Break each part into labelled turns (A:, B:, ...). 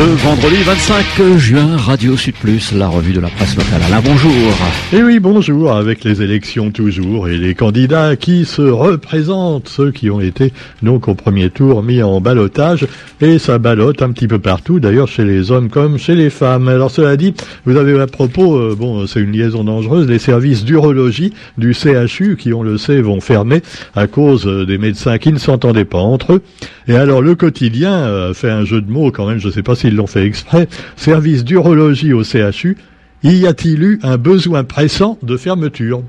A: Le vendredi 25 juin, Radio Sud Plus, la revue de la presse locale. Alain, bonjour.
B: Et eh oui, bonjour, avec les élections toujours et les candidats qui se représentent, ceux qui ont été donc au premier tour mis en balotage, et ça ballotte un petit peu partout, d'ailleurs chez les hommes comme chez les femmes. Alors cela dit, vous avez à propos, euh, bon, c'est une liaison dangereuse, les services d'urologie du CHU, qui on le sait, vont fermer à cause euh, des médecins qui ne s'entendaient pas entre eux. Et alors le quotidien euh, fait un jeu de mots quand même, je ne sais pas s'ils l'ont fait exprès, service d'urologie au CHU, y a-t-il eu un besoin pressant de fermeture?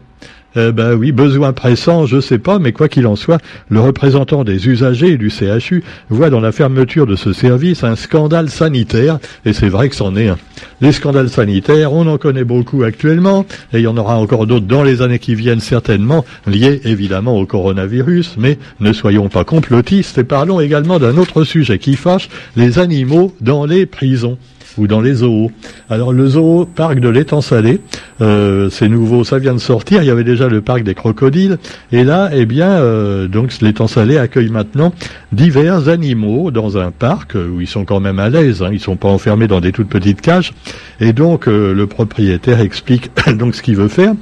B: Eh ben oui, besoin pressant, je sais pas, mais quoi qu'il en soit, le représentant des usagers du CHU voit dans la fermeture de ce service un scandale sanitaire, et c'est vrai que c'en est un. Les scandales sanitaires, on en connaît beaucoup actuellement, et il y en aura encore d'autres dans les années qui viennent certainement, liés évidemment au coronavirus, mais ne soyons pas complotistes et parlons également d'un autre sujet qui fâche, les animaux dans les prisons ou dans les zoos. Alors le zoo parc de l'étang salé, euh, c'est nouveau, ça vient de sortir. Il y avait déjà le parc des crocodiles, et là, eh bien, euh, donc l'étang salé accueille maintenant divers animaux dans un parc où ils sont quand même à l'aise. Hein, ils sont pas enfermés dans des toutes petites cages, et donc euh, le propriétaire explique donc ce qu'il veut faire.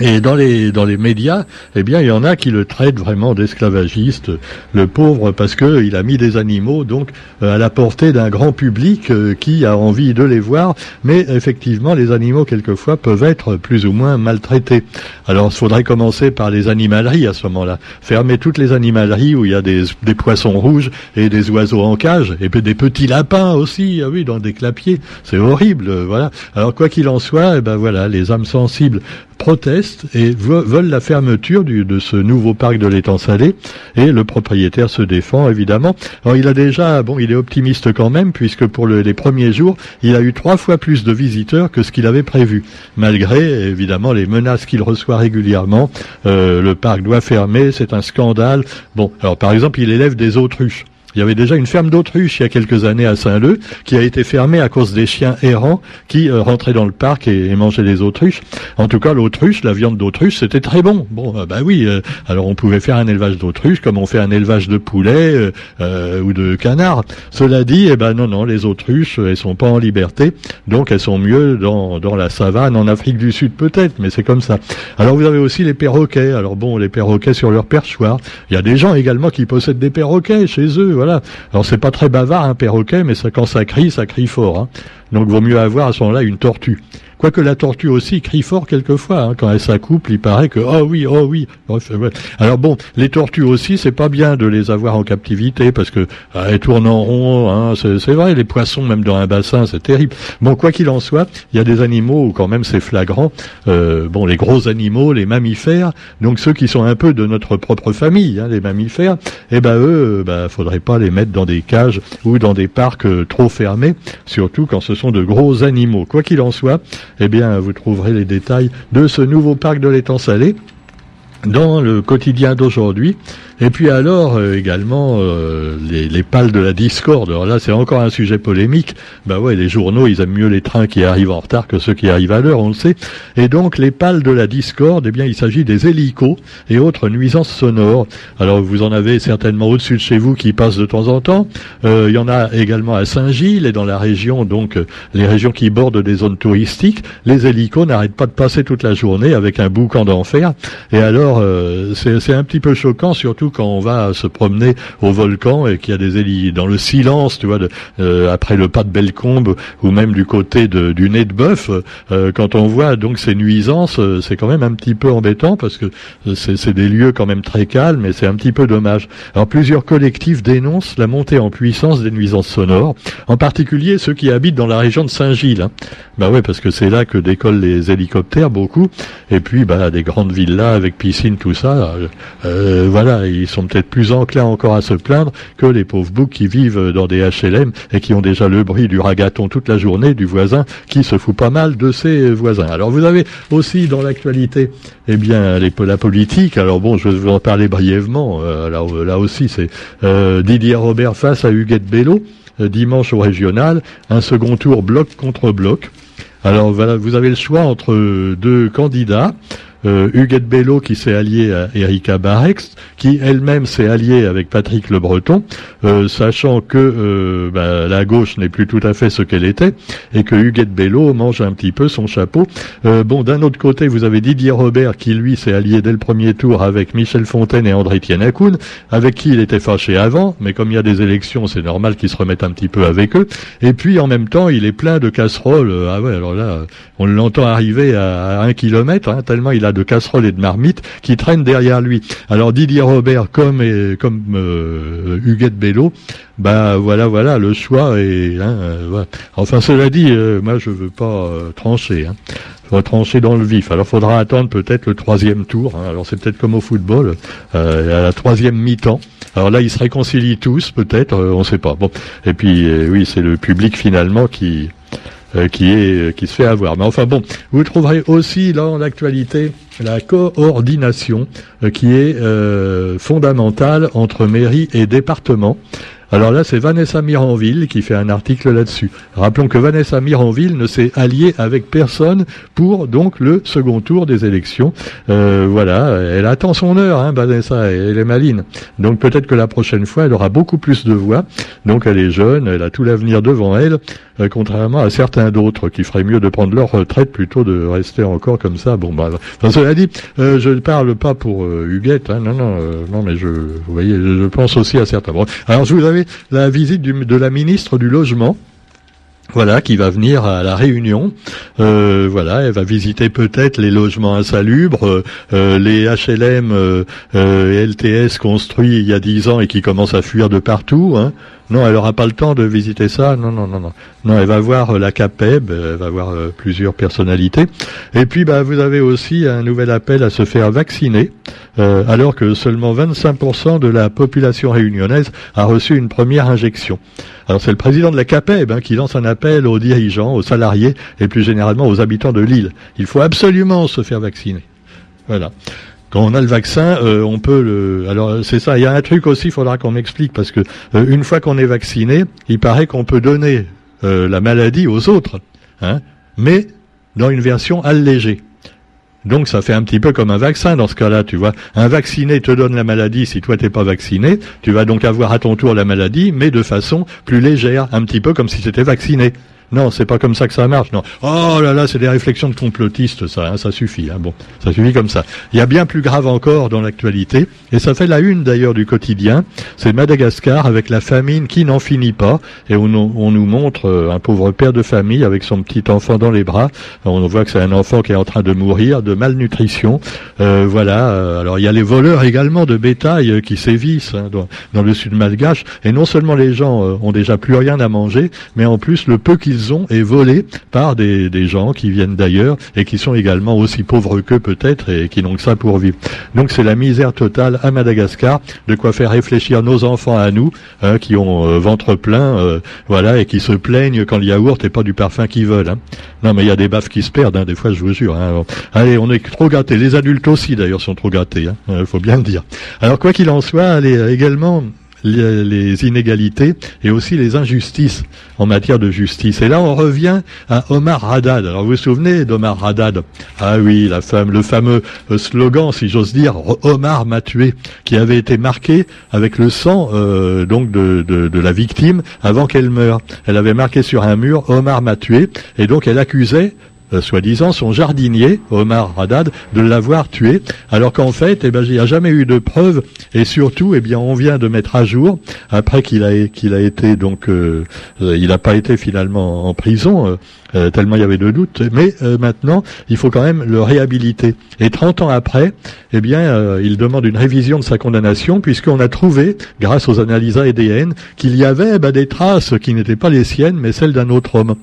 B: Et dans les dans les médias, eh bien, il y en a qui le traitent vraiment d'esclavagiste, le pauvre, parce que il a mis des animaux donc euh, à la portée d'un grand public euh, qui a envie de les voir. Mais effectivement, les animaux quelquefois peuvent être plus ou moins maltraités. Alors, il faudrait commencer par les animaleries à ce moment-là. Fermer toutes les animaleries où il y a des, des poissons rouges et des oiseaux en cage, et puis des petits lapins aussi, ah oui, dans des clapiers. C'est horrible, voilà. Alors, quoi qu'il en soit, eh ben voilà, les âmes sensibles protestent et veulent la fermeture de ce nouveau parc de l'étang salé et le propriétaire se défend évidemment. Alors il a déjà, bon, il est optimiste quand même puisque pour les premiers jours, il a eu trois fois plus de visiteurs que ce qu'il avait prévu, malgré évidemment les menaces qu'il reçoit régulièrement. Euh, le parc doit fermer, c'est un scandale. Bon, alors par exemple, il élève des autruches. Il y avait déjà une ferme d'autruche il y a quelques années à Saint-Leu qui a été fermée à cause des chiens errants qui euh, rentraient dans le parc et, mangeaient les autruches. En tout cas, l'autruche, la viande d'autruche, c'était très bon. Bon, euh, bah oui. Euh, alors on pouvait faire un élevage d'autruche comme on fait un élevage de poulets ou de canards. Cela dit, eh ben non, non, les autruches, elles sont pas en liberté, donc elles sont mieux dans, dans la savane en Afrique du Sud peut-être, mais c'est comme ça. Alors vous avez aussi les perroquets. Alors bon, les perroquets sur leur perchoir. Il y a des gens également qui possèdent des perroquets chez eux voilà. Alors c'est pas très bavard un perroquet, mais quand ça crie, ça crie fort. Hein. Donc vaut mieux avoir à ce moment-là une tortue. Quoique la tortue aussi crie fort quelquefois, hein, quand elle s'accouple, il paraît que oh oui, oh oui. Alors bon, les tortues aussi, c'est pas bien de les avoir en captivité parce que ah, elles tournent en rond. Hein, c'est vrai, les poissons même dans un bassin, c'est terrible. Bon, quoi qu'il en soit, il y a des animaux où quand même c'est flagrant. Euh, bon, les gros animaux, les mammifères, donc ceux qui sont un peu de notre propre famille, hein, les mammifères, eh ben eux, bah, faudrait pas les mettre dans des cages ou dans des parcs euh, trop fermés, surtout quand ce sont de gros animaux. Quoi qu'il en soit, eh bien, vous trouverez les détails de ce nouveau parc de l'étang salé dans le quotidien d'aujourd'hui. Et puis alors euh, également euh, les, les, pales de la discorde. Alors là c'est encore un sujet polémique. Bah ouais, les journaux ils aiment mieux les trains qui arrivent en retard que ceux qui arrivent à l'heure, on le sait. Et donc les pales de la discorde, eh bien il s'agit des hélicos et autres nuisances sonores. Alors vous en avez certainement au-dessus de chez vous qui passent de temps en temps. Euh, il y en a également à Saint-Gilles et dans la région donc les régions qui bordent des zones touristiques. Les hélicos n'arrêtent pas de passer toute la journée avec un boucan d'enfer. Et alors c'est un petit peu choquant surtout quand on va se promener au volcan et qu'il y a des hélices dans le silence, tu vois, euh, après le pas de Bellecombe ou même du côté du nez de bœuf, euh, quand on voit donc ces nuisances, euh, c'est quand même un petit peu embêtant parce que c'est des lieux quand même très calmes et c'est un petit peu dommage. Alors plusieurs collectifs dénoncent la montée en puissance des nuisances sonores, en particulier ceux qui habitent dans la région de Saint-Gilles. Hein. Bah ouais, parce que c'est là que décollent les hélicoptères beaucoup, et puis bah des grandes villas avec piscine, ça. voilà, ils sont peut-être plus enclins encore à se plaindre que les pauvres boucs qui vivent dans des HLM et qui ont déjà le bruit du ragaton toute la journée du voisin qui se fout pas mal de ses voisins. Alors vous avez aussi dans l'actualité, eh bien, la politique. Alors bon, je vais en parler brièvement. Euh, là, aussi, c'est euh, Didier Robert face à Huguette Bello euh, dimanche au régional, un second tour bloc contre bloc. Alors voilà, vous avez le choix entre deux candidats. Euh, Huguette Bello qui s'est alliée à Erika Barex, qui elle-même s'est alliée avec Patrick Le Breton, euh, sachant que euh, bah, la gauche n'est plus tout à fait ce qu'elle était, et que Huguette Bello mange un petit peu son chapeau. bon, d'un autre côté, vous avez Didier Robert qui lui s'est allié dès le premier tour avec Michel Fontaine et André Tienakoun, avec qui il était fâché avant, mais comme il y a des élections, c'est normal qu'il se remette un petit peu avec eux. Et puis en même temps, il est plein de casseroles. Ah ouais, alors là, on l'entend arriver à, un kilomètre, hein, tellement il a de casseroles et de marmites qui traînent derrière lui. Alors Didier Robert, comme comme euh, Huguette Bello, bah voilà, voilà, le choix est. Hein, euh, Enfin, cela dit, euh, moi je veux pas trancher. Hein trancher dans le vif. Alors faudra attendre peut-être le troisième tour. Hein. Alors c'est peut-être comme au football, à la troisième mi-temps. Alors là, ils se réconcilient tous, peut-être, on ne sait pas. Bon, et puis oui, c'est le public finalement qui euh, qui est qui se fait avoir. Mais enfin bon, vous trouverez aussi dans l'actualité la coordination euh, qui est euh, fondamentale entre mairie et département. Alors là, c'est Vanessa Miranville qui fait un article là-dessus. Rappelons que Vanessa Miranville ne s'est alliée avec personne pour donc le second tour des élections. Euh, voilà, elle attend son heure, hein, Vanessa, elle est maline. Donc peut-être que la prochaine fois, elle aura beaucoup plus de voix. Donc elle est jeune, elle a tout l'avenir devant elle, euh, contrairement à certains d'autres qui feraient mieux de prendre leur retraite plutôt de rester encore comme ça. Bon, bah, enfin, cela dit, euh, je ne parle pas pour Huguette, hein, non, non, non, mais je, vous voyez, je pense aussi à certains. alors la visite de la ministre du Logement. Voilà, qui va venir à la Réunion. Euh, voilà, elle va visiter peut-être les logements insalubres, euh, les HLM LTS construits il y a dix ans et qui commencent à fuir de partout. Hein. Non, elle n'aura pas le temps de visiter ça. Non, non, non, non. Non, elle va voir euh, la CAPEB, elle va voir euh, plusieurs personnalités. Et puis, bah, vous avez aussi un nouvel appel à se faire vacciner, euh, alors que seulement 25% de la population réunionnaise a reçu une première injection. Alors, c'est le président de la CAPEB hein, qui lance un appel aux dirigeants, aux salariés et plus généralement aux habitants de l'île. Il faut absolument se faire vacciner. Voilà quand on a le vaccin, euh, on peut le. Alors c'est ça. Il y a un truc aussi, il faudra qu'on m'explique parce que euh, une fois qu'on est vacciné, il paraît qu'on peut donner euh, la maladie aux autres, hein, mais dans une version allégée. Donc ça fait un petit peu comme un vaccin dans ce cas-là, tu vois. Un vacciné te donne la maladie si toi t'es pas vacciné, tu vas donc avoir à ton tour la maladie, mais de façon plus légère, un petit peu comme si tu étais vacciné. Non, c'est pas comme ça que ça marche. Non. Oh là là, c'est des réflexions de complotistes, ça. Hein, ça suffit. Hein, bon, ça suffit comme ça. Il y a bien plus grave encore dans l'actualité, et ça fait la une d'ailleurs du quotidien. C'est Madagascar avec la famine qui n'en finit pas, et on, on, nous montre euh, un pauvre père de famille avec son petit enfant dans les bras. On voit que c'est un enfant qui est en train de mourir de malnutrition. Euh, voilà. Euh, alors il y a les voleurs également de bétail qui sévissent hein, dans, dans, le sud malgache, et non seulement les gens ont déjà plus rien à manger, mais en plus le peu qu'ils ont est volé par des, gens qui viennent d'ailleurs et qui sont également aussi pauvres qu'eux peut-être et qui n'ont que ça pour vivre. Donc c'est la misère totale à Madagascar, de quoi faire réfléchir nos enfants à nous, hein, qui ont euh, ventre plein, euh, voilà, et qui se plaignent quand le yaourt n'est pas du parfum qu'ils veulent. Hein. Non mais il y a des baffes qui se perdent, hein, des fois je vous jure. Hein. Allez, on est trop gâtés. Les adultes aussi d'ailleurs sont trop gâtés, il hein. faut bien le dire. Alors quoi qu'il en soit, allez également les, inégalités et aussi les injustices en matière de justice. Et là, on revient à Omar Haddad. Alors, vous vous souvenez d'Omar Haddad? Ah oui, la femme, le fameux euh, slogan, si j'ose dire, Omar m'a tué, qui avait été marqué avec le sang euh, donc de, de, de, la victime avant qu'elle meure. Elle avait marqué sur un mur Omar m'a tué, et donc elle accusait euh, soi-disant, son jardinier, Omar Haddad, de l'avoir tué, alors qu'en fait, eh ben, il n'y a jamais eu de preuves, et surtout, eh bien, on vient de mettre à jour, après qu'il a, qu'il a été, donc, euh, euh, il n'a pas été finalement en prison, tellement il y avait de doutes, mais maintenant, il faut quand même le réhabiliter. Et 30 ans après, eh bien, il demande une révision de sa condamnation, puisqu'on a trouvé, grâce aux analyses ADN, qu'il y avait eh ben, des traces qui n'étaient pas les siennes, mais celles d'un autre homme.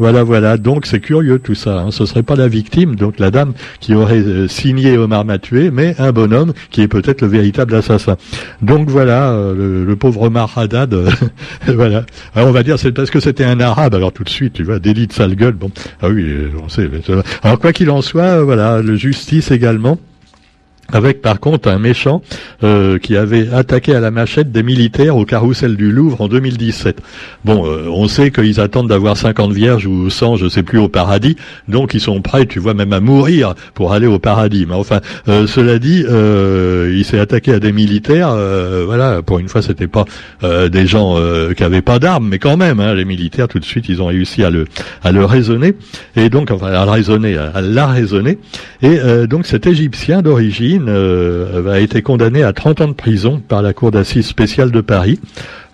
B: Voilà, voilà. Donc c'est curieux tout ça. Hein. Ce serait pas la victime, donc la dame qui aurait euh, signé Omar m'a tué, mais un bonhomme qui est peut-être le véritable assassin. Donc voilà, euh, le, pauvre Omar Haddad. Euh, voilà. Alors on va dire c'est parce que c'était un arabe. Alors tout de suite, tu vois, délit de sale gueule. Bon, ah oui, on sait. Alors quoi qu'il en soit, voilà, le justice également. Avec par contre un méchant euh, qui avait attaqué à la machette des militaires au carrousel du Louvre en 2017. Bon, euh, on sait qu'ils attendent d'avoir 50 vierges ou 100, je sais plus, au paradis, donc ils sont prêts, tu vois, même à mourir pour aller au paradis. Mais enfin, euh, cela dit, il s'est attaqué à des militaires, voilà, pour une fois, c'était pas des gens qui avaient pas d'armes, mais quand même, hein, les militaires, tout de suite, ils ont réussi à le à le raisonner, et donc, enfin, à le raisonner, à la raisonner, et donc cet Égyptien d'origine euh, a été condamné à 30 ans de prison par la Cour d'assises spéciale de Paris.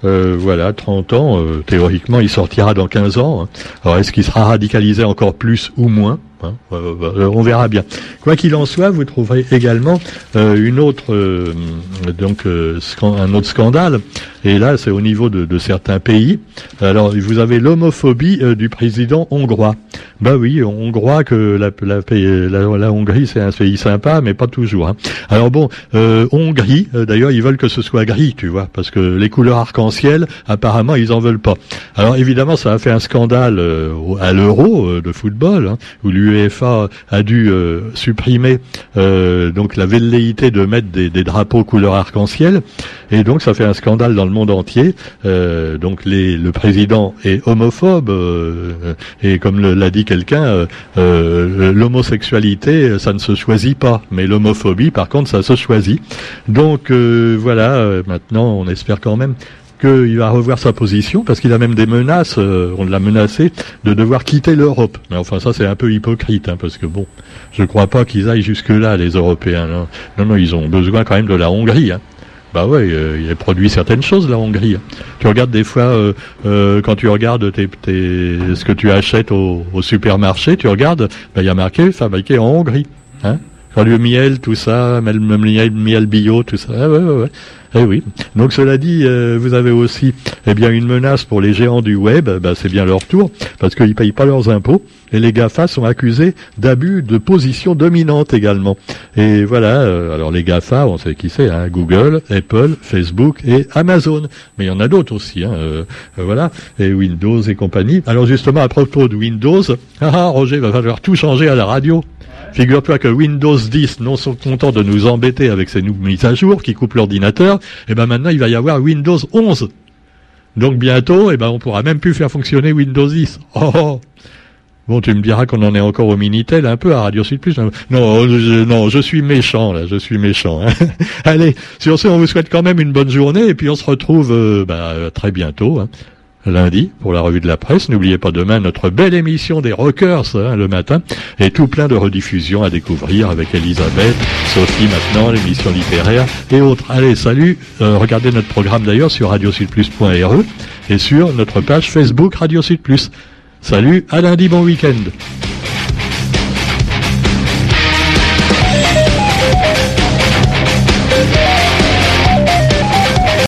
B: Euh, voilà, 30 ans, euh, théoriquement il sortira dans 15 ans. Hein. Alors est-ce qu'il sera radicalisé encore plus ou moins Hein, euh, euh, on verra bien. Quoi qu'il en soit, vous trouverez également euh, une autre, donc un autre scandale. Et là, c'est au niveau de, certains pays. Alors, vous avez l'homophobie du président hongrois. Bah oui, hongrois que la, la, la, Hongrie c'est un pays sympa, mais pas toujours. Hein. Alors bon, Hongrie, d'ailleurs, ils veulent que ce soit gris, tu vois, parce que les couleurs apparemment, ils en veulent pas. Alors évidemment, ça a fait un scandale à l'Euro de football, hein, où l'UEFA a dû euh, supprimer euh, donc la velléité de mettre des, drapeaux couleur arc-en-ciel, et donc ça fait un scandale dans le monde entier. Euh, donc le président est homophobe, et comme l'a dit quelqu'un, l'homosexualité ça ne se choisit pas, mais l'homophobie par contre ça se choisit. Donc voilà, maintenant on espère quand même qu'il va revoir sa position, parce qu'il a même des menaces, euh, on l'a menacé, de devoir quitter l'Europe. Mais enfin, ça c'est un peu hypocrite, hein, parce que bon, je crois pas qu'ils aillent jusque-là, les Européens. Non. non, ils ont besoin quand même de la Hongrie. Hein. Bah ouais, euh, il produit certaines choses, la Hongrie. Tu regardes des fois, euh, quand tu regardes tes, ce que tu achètes au, supermarché, tu regardes, bah, il y a marqué fabriqué en Hongrie. Hein le miel, tout ça, le miel, miel bio, tout ça. Ah ouais, ouais, ouais. Eh oui. Donc cela dit, euh, vous avez aussi eh bien une menace pour les géants du web. Bah, c'est bien leur tour parce qu'ils payent pas leurs impôts et les Gafa sont accusés d'abus de position dominante également. Et voilà. Euh, alors les Gafa, on sait qui c'est hein, Google, Apple, Facebook et Amazon. Mais il y en a d'autres aussi. Hein, euh, voilà. Et Windows et compagnie. Alors justement à propos de Windows, ah, ah Roger va falloir tout changer à la radio. Figure-toi que Windows 10, non sont contents de nous embêter avec ces nouvelles mises à jour qui coupent l'ordinateur, et eh ben maintenant il va y avoir Windows 11. Donc bientôt, eh ben on pourra même plus faire fonctionner Windows 10. Oh, Bon, tu me diras qu'on en est encore au Minitel un peu à Radio Sud Plus. Non, je, non, je suis méchant là, je suis méchant. Hein. Allez, sur ce, on vous souhaite quand même une bonne journée et puis on se retrouve euh, bah, très bientôt. Hein lundi pour la revue de la presse. N'oubliez pas demain notre belle émission des Rockers hein, le matin et tout plein de rediffusions à découvrir avec Elisabeth, Sophie maintenant, l'émission littéraire et autres. Allez, salut. Euh, regardez notre programme d'ailleurs sur radiosudplus.re et sur notre page Facebook Radio Sud Plus. Salut, à lundi, bon week-end.